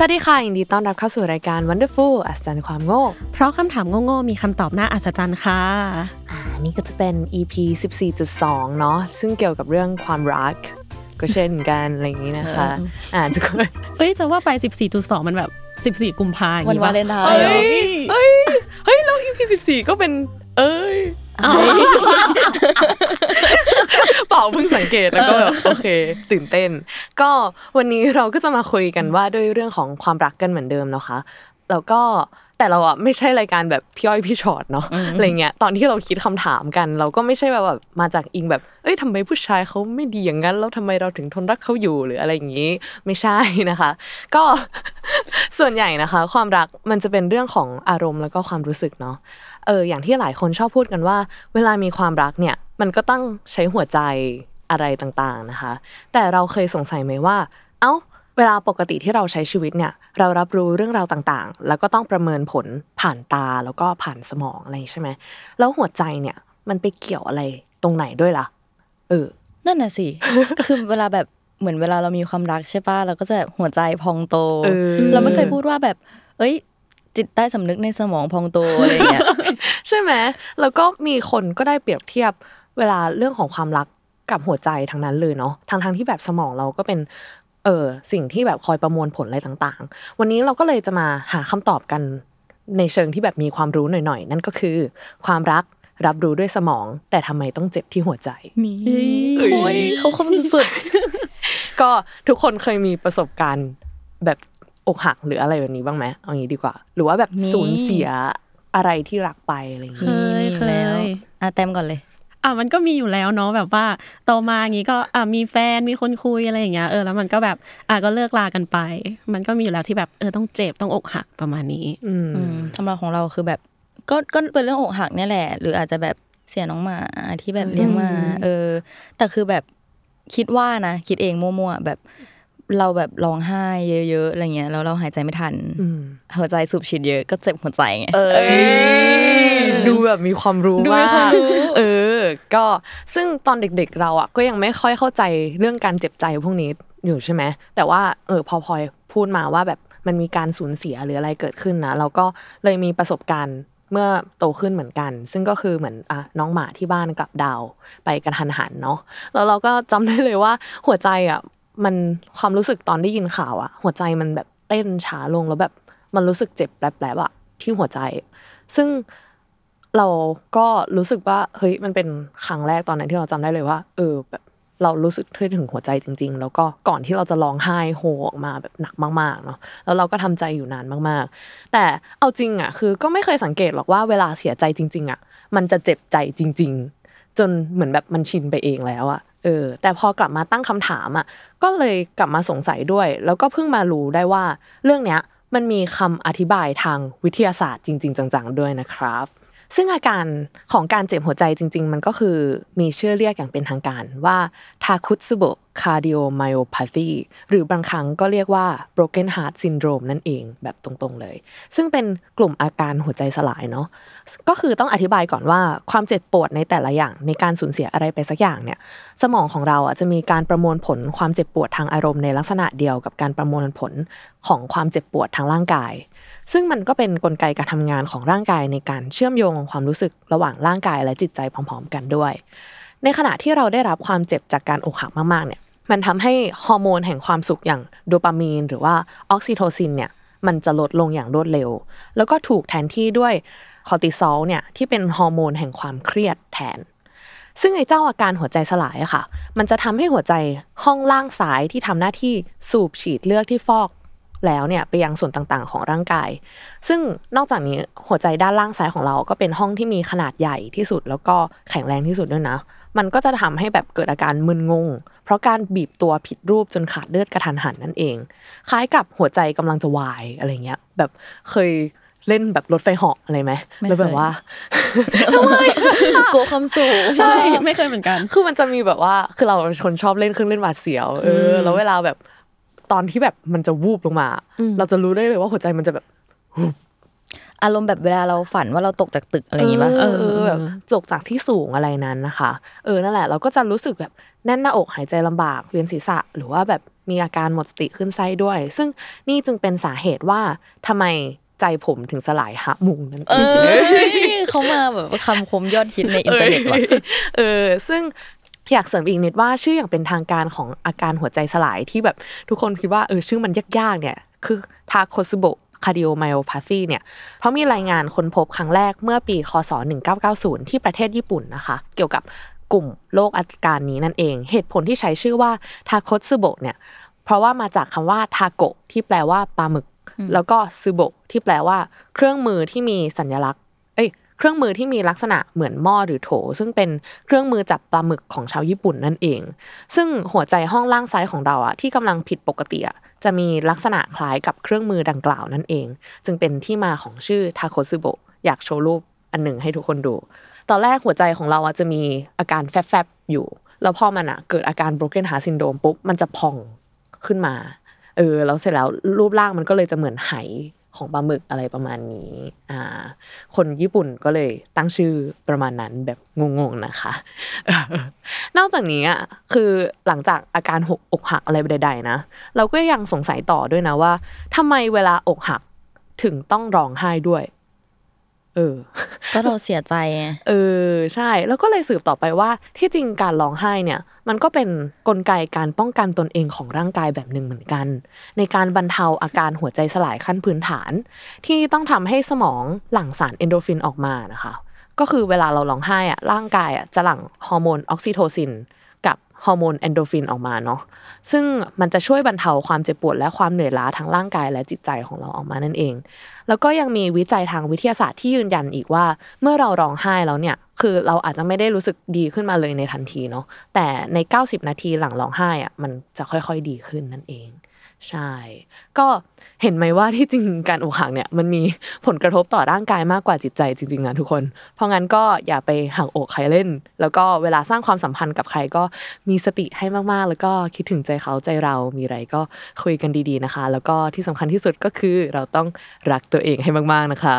สวัสดีค่ะยินดีต้อนรับเข้าสู่รายการ Wonderful อัศจรรย์ความโง่ เพราะคำถามโง่ๆมีคำตอบน่าอัศจรรย์ค่ะอ่านี่ก็จะเป็น EP 14.2 เนาะซึ่งเกี่ยวกับเรื่องความรัก ก็เช่นกันอะไรอย่างนี้นะคะอ่าทุกคนเอ้ยจะว่าไป 14.2 มันแบบ 14 กุมภาพันธ์วันวาเลนไทน์เฮ้ยเฮ้ยเฮ้ยแล้ว EP 14 ก็เป็น เอ้ย เปล่าเพิ่งสังเกตแล้วก็แบบโอเค ตื่นเต้น ก็วันนี้เราก็จะมาคุยกันว่าด้วยเรื่องของความรักกันเหมือนเดิมเนาะคะแล้วก็แต่เราอะไม่ใช่รายการแบบพี่อ้อยพี่ชอตเนาะอะไรเงี้ยตอนที่เราคิดคำถามกัน เราก็ไม่ใช่แบบแบบมาจากอิงแบบ เอ้ยทำไมผู้ชายเขาไม่ดีอย่างนั้นแล้วทำไมเราถึงทนรักเขาอยู่หรืออะไรอย่างนี้ ไม่ใช่นะคะ ก็ส่วนใหญ่นะคะ ความรักมันจะเป็นเรื่องของอารมณ์แล้วก็ความรู้สึกเนาะเอออย่างที่หลายคนชอบพูดกันว่า เวลามีความรักเนี่ย มันก็ต้องใช้หัวใจอะไรต่างๆนะคะ แต่เราเคยสงสัยไหมว่า เอ้า เวลาปกติที่เราใช้ชีวิตเนี่ย เรารับรู้เรื่องราวต่างๆ แล้วก็ต้องประเมินผลผ่านตาแล้วก็ผ่านสมองอะไรใช่ไหม แล้วหัวใจเนี่ยมันไปเกี่ยวอะไรตรงไหนด้วยล่ะ เออ นั่นน่ะสิก็คือเวลาแบบเหมือนเวลาเรามีความรักใช่ป่ะ เราก็จะแบบหัวใจพองโตเออเราไม่เคยพูดว่าแบบ เอ้ย จิตใต้สำนึกในสมองพองโตอะไรอย่างเงี้ย ใช่ไหม แล้วก็มีคนก็ได้เปรียบเทียบ เวลาเรื่องของความรักกับหัวใจทั้งนั้นเลยเนาะทางทางๆที่แบบสมองเราก็เป็นเออสิ่งที่แบบคอยประมวลผลอะไรต่างๆ วันนี้เราก็เลยจะมาหาคำตอบกันในเชิงที่แบบมีความรู้หน่อยๆ นั่นก็คือ ความรักรับรู้ด้วยสมอง แต่ทำไมต้องเจ็บที่หัวใจนี่โอ้ยเขาคมสุดก็ทุกคนเคยมีประสบการณ์แบบอกหักหรืออะไรแบบนี้บ้างไหมเอางี้ดีกว่า หรือว่าแบบมีสูญเสียอะไรที่รักไปอะไรอย่างเคงี้ยมีเคแล้วยอะเต็มก่อนเลย อะมันก็มีอยู่แล้วเนาะแบบว่าโตมาอย่างงี้ก็อะมีแฟนมีคนคุยอะไรอย่างเงี้ยเออแล้วมันก็แบบอะก็เลิกลากันไป มันก็มีอยู่แล้วที่แบบเออต้องเจ็บต้องอกหักประมาณนี้อืมอืมสำหรับของเราคือแบบก็ก็เป็นเรื่องอกหักเนี่ยแหละ หรืออาจจะแบบเสียน้องหมาที่แบบเลี้ยงมา เออ แต่คือแบบคิดว่านะคิดเองมั่วๆแบบเราแบบร้องไห้เยอะๆอะไรเงี้ยแล้วเราหายใจไม่ทันอืมหัวใจสูบฉีดเยอะก็เจ็บหัวใจไงเอ้ยดูแบบมีความรู้ดูมีมากความรู้เออ ก็ซึ่งตอนเด็กๆเราอะก็ยังไม่ค่อยเข้าใจเรื่องการเจ็บใจพวกนี้อยู่ใช่ไหมแต่ว่าเออพอพลอยพูดมาว่าแบบมันมีการสูญเสียหรืออะไรเกิดขึ้นนะเราก็เลยมีประสบการณ์เมื่อโตขึ้นเหมือนกัน ซึ่งก็คือเหมือนอะน้องหมาที่บ้านกลับดาวไปกระทันหันเนาะแล้วเราก็จำได้เลยว่าหัวใจอะมันความรู้สึกตอนได้ยินข่าวอะ หัวใจมันแบบเต้นช้าลงแล้วแบบมันรู้สึกเจ็บแปลบๆอะที่หัวใจ ซึ่ง เราก็รู้สึกว่าเฮ้ยมันเป็นครั้งแรกตอนนั้นที่เราจำได้เลยว่า เออแบบเรารู้สึกถึงหัวใจจริง ๆ แล้วก็ก่อนที่เราจะร้องไห้โฮออกมาแบบหนักมากๆเนาะแล้วเราก็ทำใจอยู่นานมากๆ แต่เอาจริงอะคือก็ไม่เคยสังเกตหรอกว่าเวลาเสียใจจริง ๆ อะ มันจะเจ็บใจจริง ๆ จนเหมือนแบบมันชินไปเองแล้วอะเออแต่พอกลับมาตั้งคำถามอะก็เลยกลับมาสงสัยด้วย แล้วก็เพิ่งมารู้ได้ว่า เรื่องเนี้ยมันมีคำอธิบายทางวิทยาศาสตร์จริง ๆ จังๆด้วยนะครับ ซึ่งอาการของการเจ็บหัวใจจริง ๆ มันก็คือมีชื่อเรียกอย่างเป็นทางการว่าทาคุดสุโบ cardiomyopathy หรือบางครั้งก็เรียกว่า broken heart syndrome นั่นเองแบบตรงๆเลย ซึ่งเป็นกลุ่มอาการหัวใจสลายเนาะก็คือต้องอธิบายก่อนว่าความเจ็บปวดในแต่ละอย่างในการสูญเสียอะไรไปสักอย่างเนี่ยสมองของเราอะจะมีการประมวลผลความเจ็บปวดทางอารมณ์ในลักษณะเดียวกับการประมวลผลของความเจ็บปวดทางร่างกาย ซึ่งมันก็เป็นนกลไกการทำงานของร่างกายในการเชื่อมโยงความรู้สึกระหว่างร่างกายและจิตใจพร้อม ๆ กันด้วย ในขณะที่เราได้รับความเจ็บจากการอกหักมากๆเนี่ย มันทำให้ฮอร์โมนแห่งความสุขอย่างโดปามีน หรือว่าออกซิโทซินเนี่ยมันจะลดลงอย่างรวดเร็ว แล้วก็ถูกแทนที่ด้วยคอร์ติซอลเนี่ยที่เป็นฮอร์โมนแห่งความเครียดแทน ซึ่งไอ้เจ้าอาการหัวใจสลายอะค่ะ มันจะทำให้หัวใจห้องล่างซ้ายที่ทำหน้าที่สูบฉีดเลือดที่ฟอก แล้วเนี่ยไปยังส่วนต่างๆ ของร่างกาย ซึ่งนอกจากนี้หัวใจด้านล่างซ้ายของเราก็เป็นห้องที่มีขนาดใหญ่ที่สุด แล้วก็แข็งแรงที่สุดด้วยนะ มันก็จะทำให้แบบเกิดอาการมึนงง เพราะการบีบตัวผิดรูปจนขาดเลือดกระทันหันนั่นเอง คล้ายกับหัวใจกำลังจะวายอะไรเงี้ย แบบเคยเล่นแบบรถไฟเหาะอะไรไหมไม่แล้วแบบเคยว่าโกลัวความสูงใช่ไม่เคยเหมือนกัน คือมันจะมีแบบว่าคือเราเป็นคนชอบเล่นเครื่องเล่นหวาดเสียว เออแล้วเวลาแบบ ตอนที่แบบมันจะวูบลงมา เราจะรู้ได้เลยว่าหัวใจมันจะแบบอารมณ์แบบเวลาเราฝันว่าเราตกจากตึกอะไรอย่างงี้ป่ะเออเออแบบตกจากที่สูงอะไรนั้นนะคะ เออนั่นแหละ เราก็จะรู้สึกแบบแน่นหน้าอกหายใจลำบากเวียนศีรษะ หรือว่าแบบมีอาการหมดสติขึ้นไส้ด้วย ซึ่งนี่จึงเป็นสาเหตุว่าทำไมใจผมถึงสลายหะมุงนั่นเอเองอเขามาแบบคำคมยอดฮิตในอินเทอร์เน็ตว่ะเออ ซึ่ง อยากเสริมอีกนิดว่าชื่ออย่างเป็นทางการของอาการหัวใจสลายที่แบบทุกคนคิดว่าเออชื่อมันยากๆเนี่ยคือ Takotsubo cardiomyopathy เนี่ย เพราะมีรายงานค้นพบครั้งแรกเมื่อปี คศ 1990 ที่ประเทศญี่ปุ่นนะคะ เกี่ยวกับกลุ่มโรคอาการนี้นั่นเอง เหตุผลที่ใช้ชื่อว่า Takotsubo เนี่ย เพราะว่ามาจากคำว่าたこที่แปลว่าปลาหมึก แล้วก็つぼที่แปลว่า เครื่องมือที่มีสัญลักษณ เครื่องมือที่มีลักษณะเหมือนหม้อหรือโถ ซึ่งเป็นเครื่องมือจับปลาหมึกของชาวญี่ปุ่นนั่นเอง ซึ่งหัวใจห้องล่างซ้ายของเราอะที่กำลังผิดปกติอะจะมีลักษณะคล้ายกับเครื่องมือดังกล่าวนั่นเอง จึงเป็นที่มาของชื่อทาโคซึโบะอยากโชว์รูปอันหนึ่งให้ทุกคนดู ตอนแรกหัวใจของเราอะจะมีอาการแฟบๆอยู่ แล้วพอมันอะเกิดอาการ broken heart syndrome ปุ๊บมันจะพองขึ้นมาเออแล้วเสร็จแล้วรูปร่างมันก็เลยจะเหมือนไห ของปลาหมึกอะไรประมาณนี้อ่าคนญี่ปุ่นก็เลยตั้งชื่อประมาณนั้นแบบงงๆนะคะนอกจากนี้อะคือหลังจากอาการหกอกหักอะไรใดๆนะ เราก็ยังสงสัยต่อด้วยนะว่าทำไมเวลาอกหักถึงต้องร้องไห้ด้วย เออ ก็เราเสียใจไงเออใช่ แล้วก็เลยสืบต่อไปว่าที่จริงการร้องไห้เนี่ย มันก็เป็นกลไกการป้องกันตนเองของร่างกายแบบหนึ่งเหมือนกัน ในการบรรเทาอาการหัวใจสลายขั้นพื้นฐาน ที่ต้องทำให้สมองหลั่งสารเอ็นดอร์ฟินออกมานะคะ ก็คือเวลาเราร้องไห้อะร่างกายอะจะหลั่งฮอร์โมนออกซิโทซินกับ ฮอร์โมนเอ็นดอร์ฟินออกมาเนาะซึ่งมันจะช่วยบรรเทาความเจ็บปวดและความเหนื่อยล้าทั้งร่างกายและจิตใจของเราออกมานั่นเอง แล้วก็ยังมีวิจัยทางวิทยาศาสตร์ที่ยืนยันอีกว่า เมื่อเราร้องไห้แล้วเนี่ยคือเราอาจจะไม่ได้รู้สึกดีขึ้นมาเลยในทันทีเนาะแต่ใน 90 นาทีหลังร้องไห้อะมันจะค่อยๆดีขึ้นนั่นเอง ใช่ ก็เห็นไหมว่าที่จริงการอกหักเนี่ยมันมีผลกระทบต่อร่างกายมากกว่าจิตใจจริงๆนะทุกคน เพราะงั้นก็อย่าไปหักอกใครเล่น แล้วก็เวลาสร้างความสัมพันธ์กับใครก็มีสติให้มากๆ แล้วก็คิดถึงใจเขาใจเรามีอะไรก็คุยกันดีๆนะคะ แล้วก็ที่สำคัญที่สุดก็คือเราต้องรักตัวเองให้มาก ๆนะคะ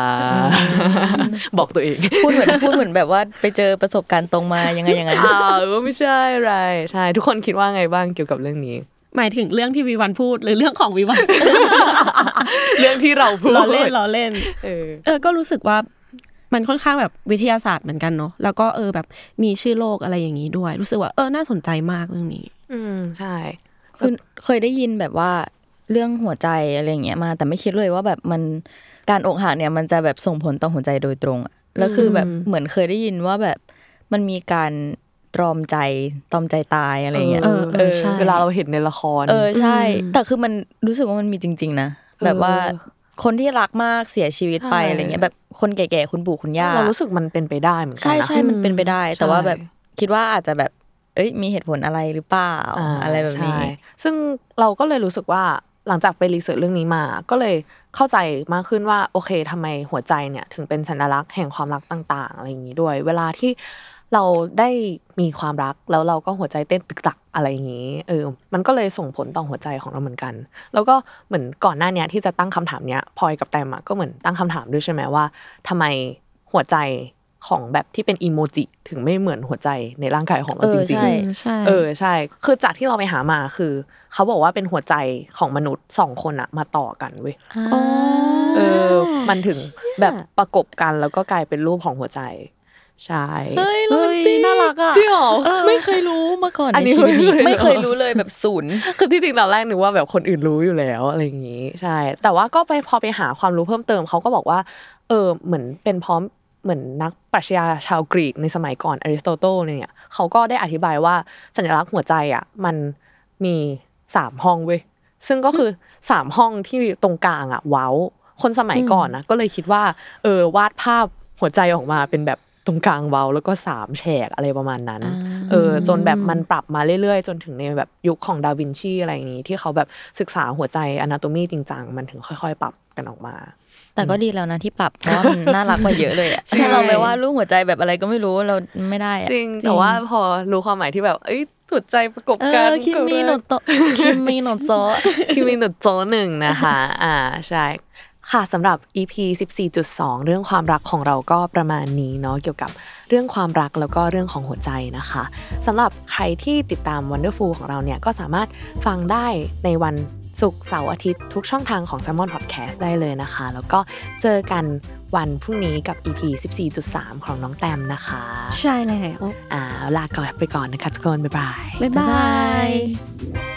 บอกตัวเองพูดเหมือนพูดเหมือนแบบว่าไปเจอประสบการณ์ตรงมายังไงยังไงอ้าวก็ไม่ใช่อะไรใช่ ทุกคนคิดว่าไงบ้างเกี่ยวกับเรื่องนี้ หมายถึงเรื่องที่วีวันพูดหรือเรื่องของวีวันเรื่องที่เราพูดล้อเล่นล้อเล่นเออเออก็รู้สึกว่ามันค่อนข้างแบบวิทยาศาสตร์เหมือนกันเนาะแล้วก็เออแบบมีชื่อโลกอะไรอย่างนี้ด้วย รู้สึกว่าเออน่าสนใจมากเรื่องนี้ อืมใช่คือเคยได้ยินแบบว่าเรื่องหัวใจอะไรอย่างเงี้ยมา แต่ไม่คิดเลยว่าแบบมันการอกหักเนี่ยมันจะแบบส่งผลต่อหัวใจโดยตรงอะแล้วคือแบบเหมือนเคยได้ยินว่าแบบมันมีการ ตรอมใจตรอมใจตายอะไรอย่างเงี้ยเออเออใช่เวลาเราเห็นในละคร เออใช่ แต่คือมันรู้สึกว่ามันมีจริง ๆ นะ แบบว่าคนที่รักมากเสียชีวิตไปใช่อะไรเงี้ยแบบคนแก่ๆคุณปู่คุณย่าเรารู้สึกมันเป็นไปได้เหมือนกัใช่นะใช่มันเป็นไปได้ แต่ว่าใช่แบบคิดว่าอาจจะแบบเอ้ยมีเหตุผลอะไรหรือเปล่าาอะไรแบบนี้ใช่ซึ่งเราก็เลยรู้สึกว่าหลังจากไปรีเสิร์ชเรื่องนี้มา ก็เลยเข้าใจมากขึ้นว่าโอเคทำไมหัวใจเนี่ยถึงเป็นสัญลักษณ์แห่งความรักต่าง ๆ อะไรอย่างนี้ด้วย เวลาที่ เราได้มีความรักแล้วเราก็หัวใจเต้นตึกตักอะไรอย่างนี้เออมันก็เลยส่งผลต่อหัวใจของเราเหมือนกัน แล้วก็เหมือนก่อนหน้าเนี้ยที่จะตั้งคำถามเนี้ยพลอยกับแตมอะก็เหมือนตั้งคำถามด้วยใช่ไหมว่าทำไมหัวใจของแบบที่เป็นอีโมจิถึงไม่เหมือนหัวใจในร่างกายของเราเออจริงใช่ๆใช่เออใช่ คือจากที่เราไปหามาคือ เขาบอกว่าเป็นหัวใจของมนุษย์สองคนอะมาต่อกันเว้ยเออ มันถึงแบบประกบกันแล้วก็กลายเป็นรูปของหัวใจ ใช่เฮ้ยโรเฮ้แมนยติกน่ารักอะจริงเหรอไม่เคยรู้มาก่อนอันในนี้ชีวิตนี้ไม่ไม่เคเคยยรู้รู้เลยแบบศูนย์คือที่จริงตอนแรกนึกว่าแบบคนอื่นรู้อยู่แล้วอะไรอย่างนี้ ใช่ แต่ว่าก็ไปพอไปหาความรู้เพิ่มเติมเขาก็บอกว่า เออเหมือนเป็นเพราะเหมือนนักปรัชญาชาวกรีกในสมัยก่อนอริสโตเติลเนี่ยเขาก็ได้อธิบายว่าสัญลักษณ์หัวใจอะมันมีสามห้องเว้ยซึ่งก็คือสามห้องที่ตรงกลางอะ เว้า คนสมัยก่อนนะก็เลยคิดว่า เออวาดภาพหัวใจออกมาเป็นแบบต รงกลางเว้าแล้วก็สามแฉกอะไรประมาณนั้นเออจนแบบมันปรับมาเรื่อยๆ จนถึงในแบบยุคของดาวินชีอะไรอย่างนี้ที่เขาแบบศึกษาหัวใจอนาโตมีจริงจังมันถึงค่อย ๆ ปรับกันออกมาแต่ก็ดีแล้วนะที่ปรับเพราะว่ามันน่ารักกว่าเยอะเลยอะใช่ถ้าเราไปว่าดรูปหัวใจแบบอะไรก็ไม่รู้เราไม่ได้อะจริงแต่ว่าพอรู้ความหมายที่แบบ เอ้ยหัวใจประกบเอกันอคิมิโนโตะคิมิโนโตะคิมิโนโจหนึ่งนะคะ อ่าใช่ ค่ะสำหรับ EP 14.2 เรื่องความรักของเราก็ประมาณนี้เนาะเกี่ยวกับเรื่องความรักแล้วก็เรื่องของหัวใจนะคะสำหรับใครที่ติดตาม Wonderful ของเราเนี่ยก็สามารถฟังได้ในวันศุกร์เสาร์อาทิตย์ทุกช่องทางของ s ซ m o n Podcast ได้เลยนะคะ แล้วก็เจอกันวันพรุ่งนี้กับ EP 14.3 ของน้องแตมนะคะ ใช่แล้วอ่าลาก่อนไปก่อนนะคะทุกคน บ๊ายบาย บ๊ายบาย